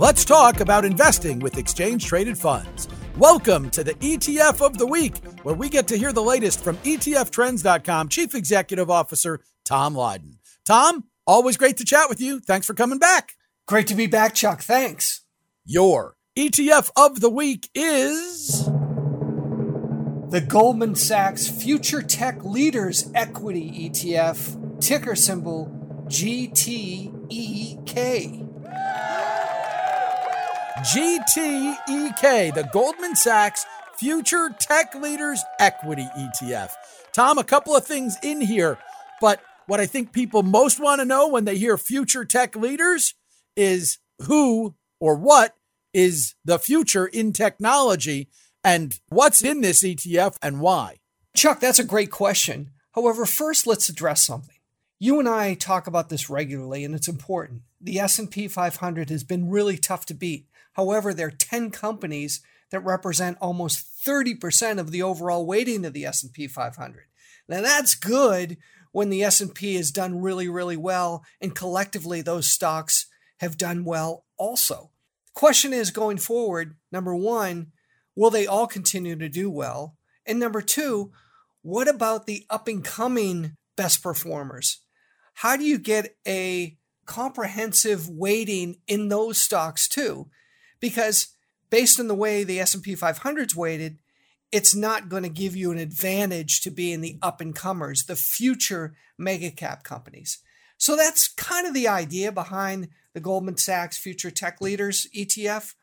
Let's talk about investing with exchange traded funds. Welcome to the ETF of the Week, where we get to hear the latest from ETFtrends.com Chief Executive Officer Tom Lydon. Tom, always great to chat with you. Thanks for coming back. Great to be back, Chuck. Thanks. Your ETF of the Week is. The Goldman Sachs Future Tech Leaders Equity ETF, ticker symbol GTEK. GTEK, the Goldman Sachs Future Tech Leaders Equity ETF. Tom, a couple of things in here, but what I think people most want to know when they hear future tech leaders is who or what is the future in technology and what's in this ETF and why? Chuck, that's a great question. However, first let's address something. You and I talk about this regularly and it's important. The S&P 500 has been really tough to beat. However, there are 10 companies that represent almost 30% of the overall weighting of the S&P 500. Now that's good when the S&P has done really really well and collectively those stocks have done well also. The question is going forward, number 1, will they all continue to do well? And number 2, what about the up and coming best performers? How do you get a comprehensive weighting in those stocks too? Because based on the way the S&P 500 is weighted, it's not going to give you an advantage to be in the up and comers, the future mega cap companies. So that's kind of the idea behind the Goldman Sachs Future Tech Leaders ETF.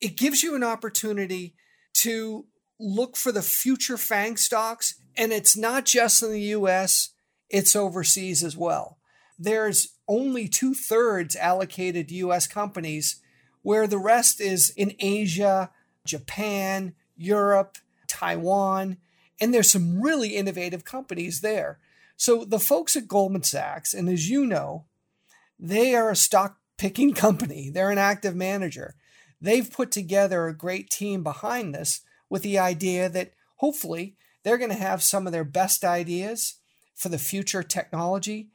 It gives you an opportunity to look for the future FANG stocks, and it's not just in the US, it's overseas as well. There's only two thirds allocated to US companies where the rest is in Asia, Japan, Europe, Taiwan, and there's some really innovative companies there. So the folks at Goldman Sachs, and as you know, they are a stock picking company. They're an active manager. They've put together a great team behind this with the idea that hopefully they're going to have some of their best ideas for the future technology.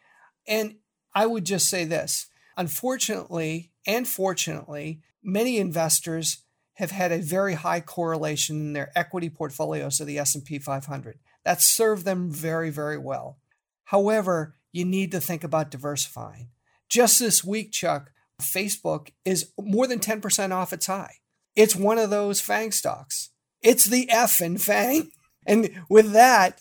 And I would just say this unfortunately, and fortunately, many investors have had a very high correlation in their equity portfolios to the S&P 500. That served them very, very well. However, you need to think about diversifying. Just this week, Chuck, Facebook is more than 10% off its high. It's one of those FANG stocks. It's the F in FANG. And with that,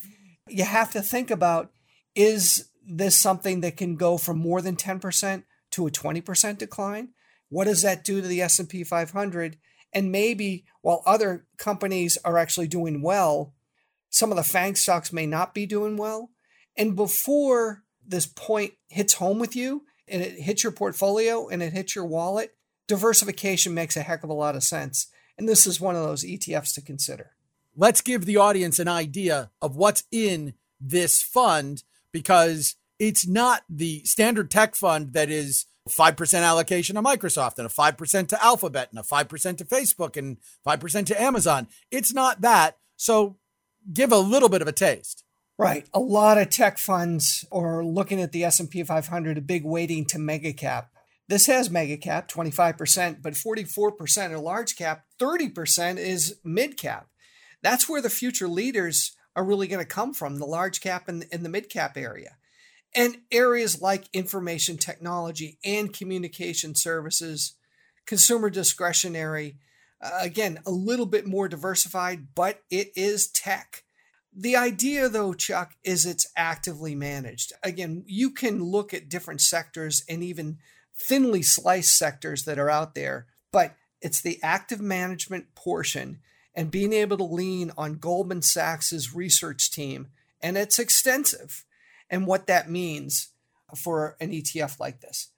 you have to think about is this something that can go from more than 10% to a 20% decline? What does that do to the S&P 500? And maybe while other companies are actually doing well, some of the FANG stocks may not be doing well. And before this point hits home with you and it hits your portfolio and it hits your wallet, diversification makes a heck of a lot of sense. And this is one of those ETFs to consider. Let's give the audience an idea of what's in this fund because it's not the standard tech fund that is 5% allocation to Microsoft and a 5% to Alphabet and a 5% to Facebook and 5% to Amazon. It's not that. So give a little bit of a taste. Right. A lot of tech funds are looking at the S&P 500 a big weighting to mega cap. This has mega cap 25%, but 44% are large cap, 30% is mid cap. That's where the future leaders are really going to come from, the large cap and, the mid cap area and areas like information technology and communication services, consumer discretionary. Uh, again, a little bit more diversified, but it is tech. The idea, though, Chuck, is it's actively managed. Again, you can look at different sectors and even thinly sliced sectors that are out there, but it's the active management portion and being able to lean on Goldman Sachs's research team, and it's extensive and what that means for an ETF like this.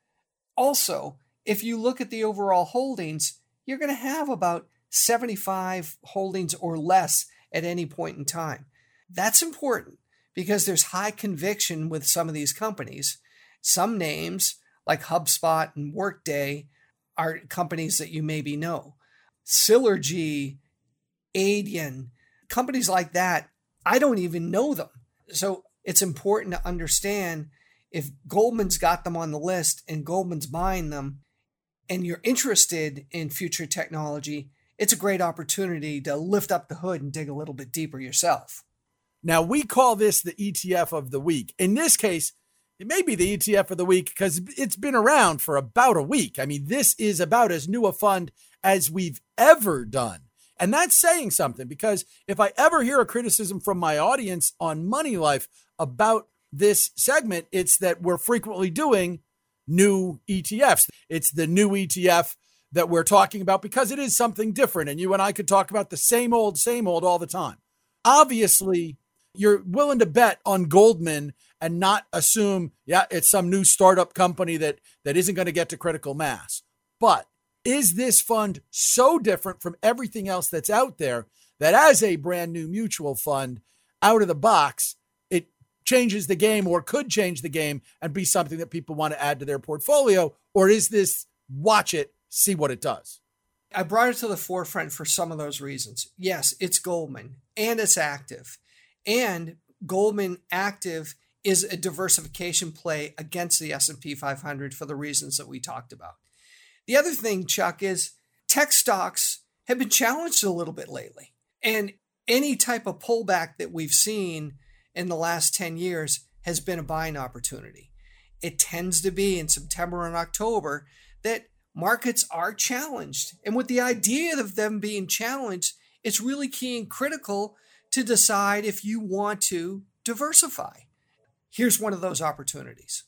Also, if you look at the overall holdings, you're going to have about 75 holdings or less at any point in time. That's important because there's high conviction with some of these companies. Some names, like HubSpot and Workday, are companies that you maybe know. Silergy, Adyen, companies like that, I don't even know them. So it's important to understand if Goldman's got them on the list and Goldman's buying them, and you're interested in future technology, it's a great opportunity to lift up the hood and dig a little bit deeper yourself. Now, we call this the ETF of the week. In this case, it may be the ETF of the week because it's been around for about a week. I mean, this is about as new a fund as we've ever done. And that's saying something because if I ever hear a criticism from my audience on Money Life about this segment, it's that we're frequently doing new ETFs. It's the new ETF that we're talking about because it is something different. And you and I could talk about the same old, same old all the time. Obviously, you're willing to bet on Goldman and not assume, yeah, it's some new startup company that that isn't going to get to critical mass. But is this fund so different from everything else that's out there that as a brand new mutual fund out of the box, changes the game or could change the game and be something that people want to add to their portfolio? Or is this watch it, see what it does? I brought it to the forefront for some of those reasons. Yes, it's Goldman and it's active. And Goldman active is a diversification play against the S&P 500 for the reasons that we talked about. The other thing, Chuck, is tech stocks have been challenged a little bit lately. And any type of pullback that we've seen in the last 10 years has been a buying opportunity. It tends to be in September and October that markets are challenged. And with the idea of them being challenged, it's really key and critical to decide if you want to diversify here's one of those opportunities.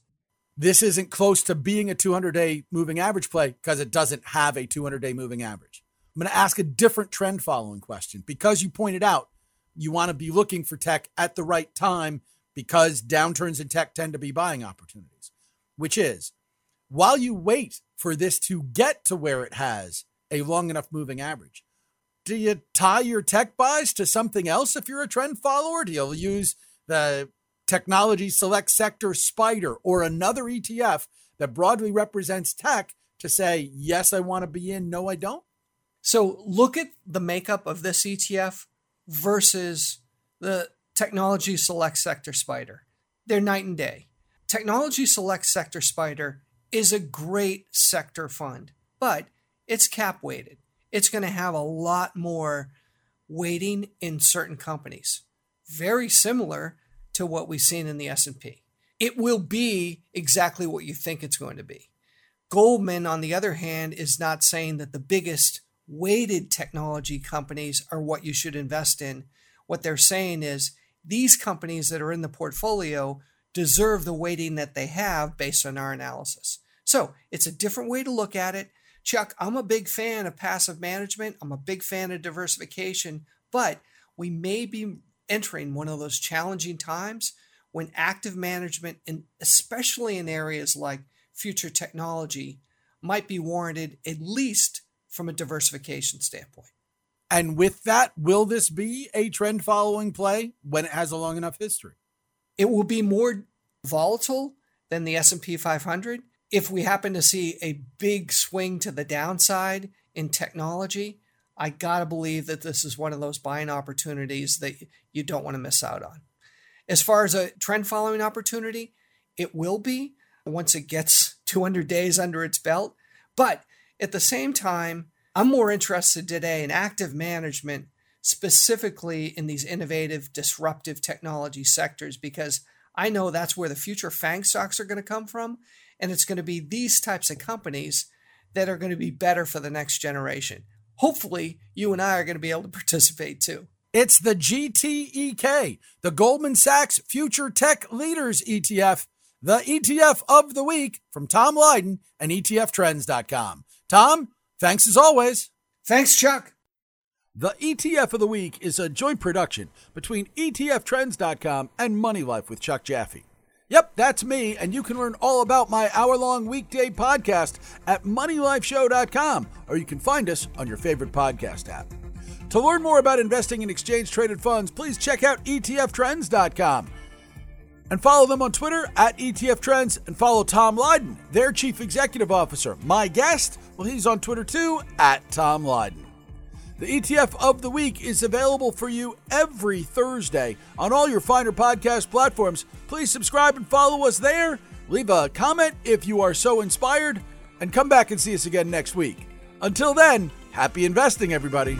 This isn't close to being a 200 day moving average play because it doesn't have a 200 day moving average. I'm going to ask a different trend following question because you pointed out you want to be looking for tech at the right time because downturns in tech tend to be buying opportunities, which is while you wait for this to get to where it has a long enough moving average, do you tie your tech buys to something else if you're a trend follower? Do you use the technology select sector spider or another ETF that broadly represents tech to say, yes, I want to be in, no, I don't? So look at the makeup of this ETF versus the technology select sector spider. They're night and day. Technology select sector spider is a great sector fund, but it's cap weighted. It's going to have a lot more weighting in certain companies. Very similar to what we've seen in the S&P. It will be exactly what you think it's going to be. Goldman, on the other hand, is not saying that the biggest weighted technology companies are what you should invest in. What they're saying is these companies that are in the portfolio deserve the weighting that they have based on our analysis. So it's a different way to look at it. Chuck, I'm a big fan of passive management. I'm a big fan of diversification, but we may be entering one of those challenging times when active management, and especially in areas like future technology, might be warranted at least from a diversification standpoint. And with that, will this be a trend following play when it has a long enough history? It will be more volatile than the S&P 500 if we happen to see a big swing to the downside in technology I got to believe that this is one of those buying opportunities that you don't want to miss out on. As far as a trend following opportunity, it will be once it gets 200 days under its belt. But at the same time, I'm more interested today in active management, specifically in these innovative, disruptive technology sectors, because I know that's where the future FANG stocks are going to come from. And it's going to be these types of companies that are going to be better for the next generation hopefully you and I are going to be able to participate too. It's the GTEK, the Goldman Sachs Future Tech Leaders ETF, the ETF of the week from Tom Lydon and ETFtrends.com. Tom, thanks as always. Thanks, Chuck. The ETF of the week is a joint production between ETFtrends.com and Money Life with Chuck Jaffe. Yep, that's me, and you can learn all about my hour long weekday podcast at MoneyLifeShow.com, or you can find us on your favorite podcast app. To learn more about investing in exchange traded funds, please check out ETFTrends.com and follow them on Twitter at ETF Trends and follow Tom Lydon, their Chief Executive Officer. My guest, well, he's on Twitter too at Tom Lydon. The ETF of the week is available for you every Thursday on all your finer podcast platforms. Please subscribe and follow us there. Leave a comment if you are so inspired. and come back and see us again next week. Until then, happy investing, everybody.